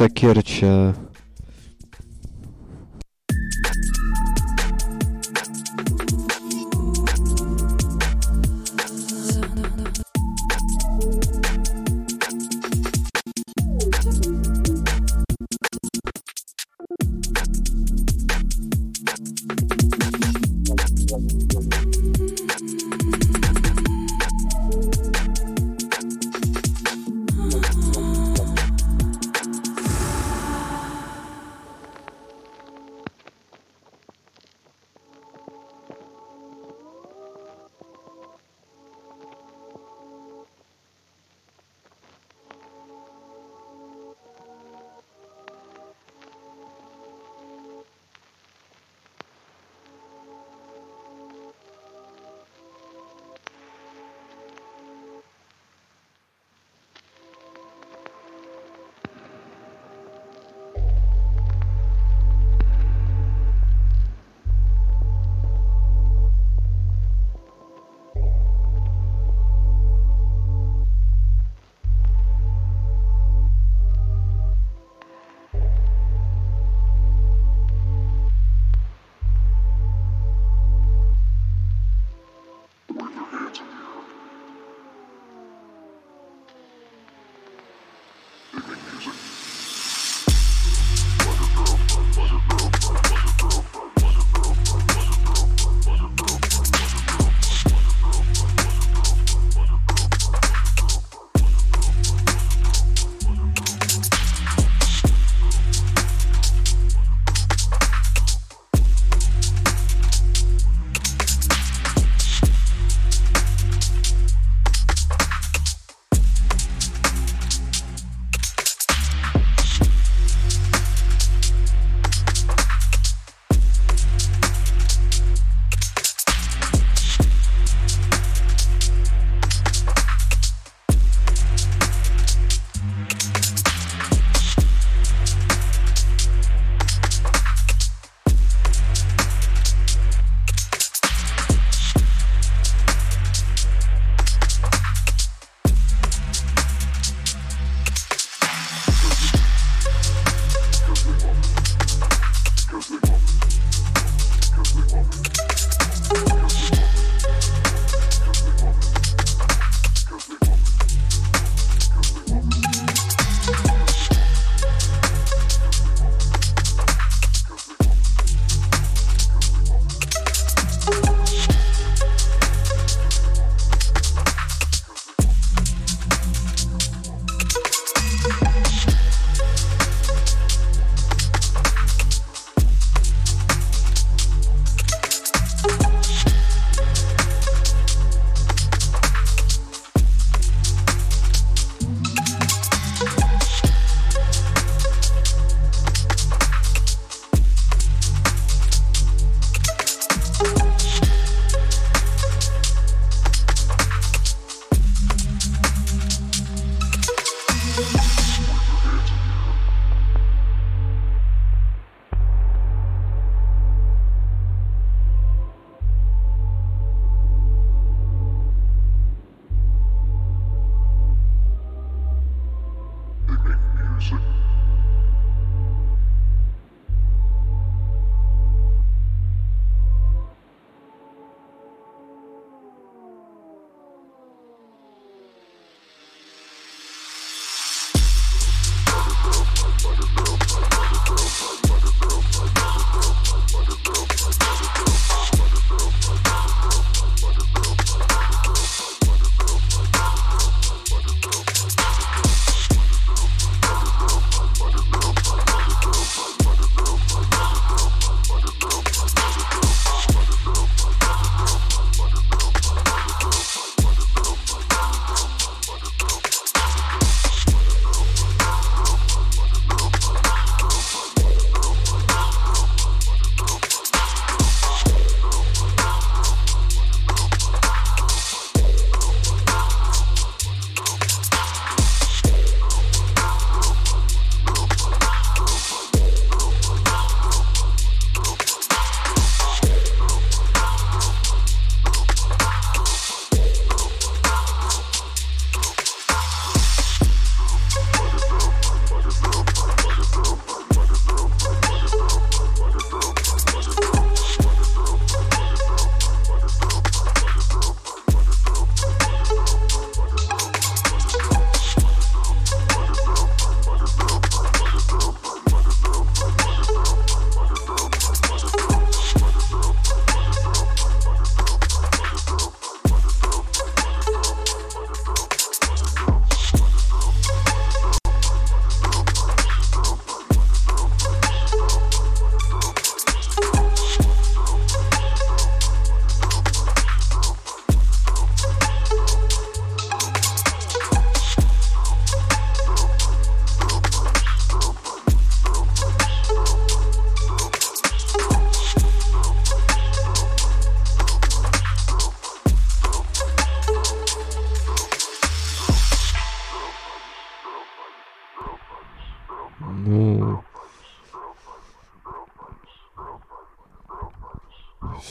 Это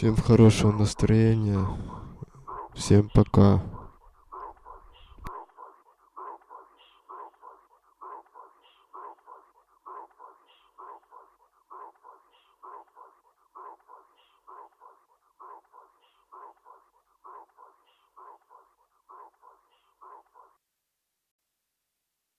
Всем хорошего настроения. Всем пока.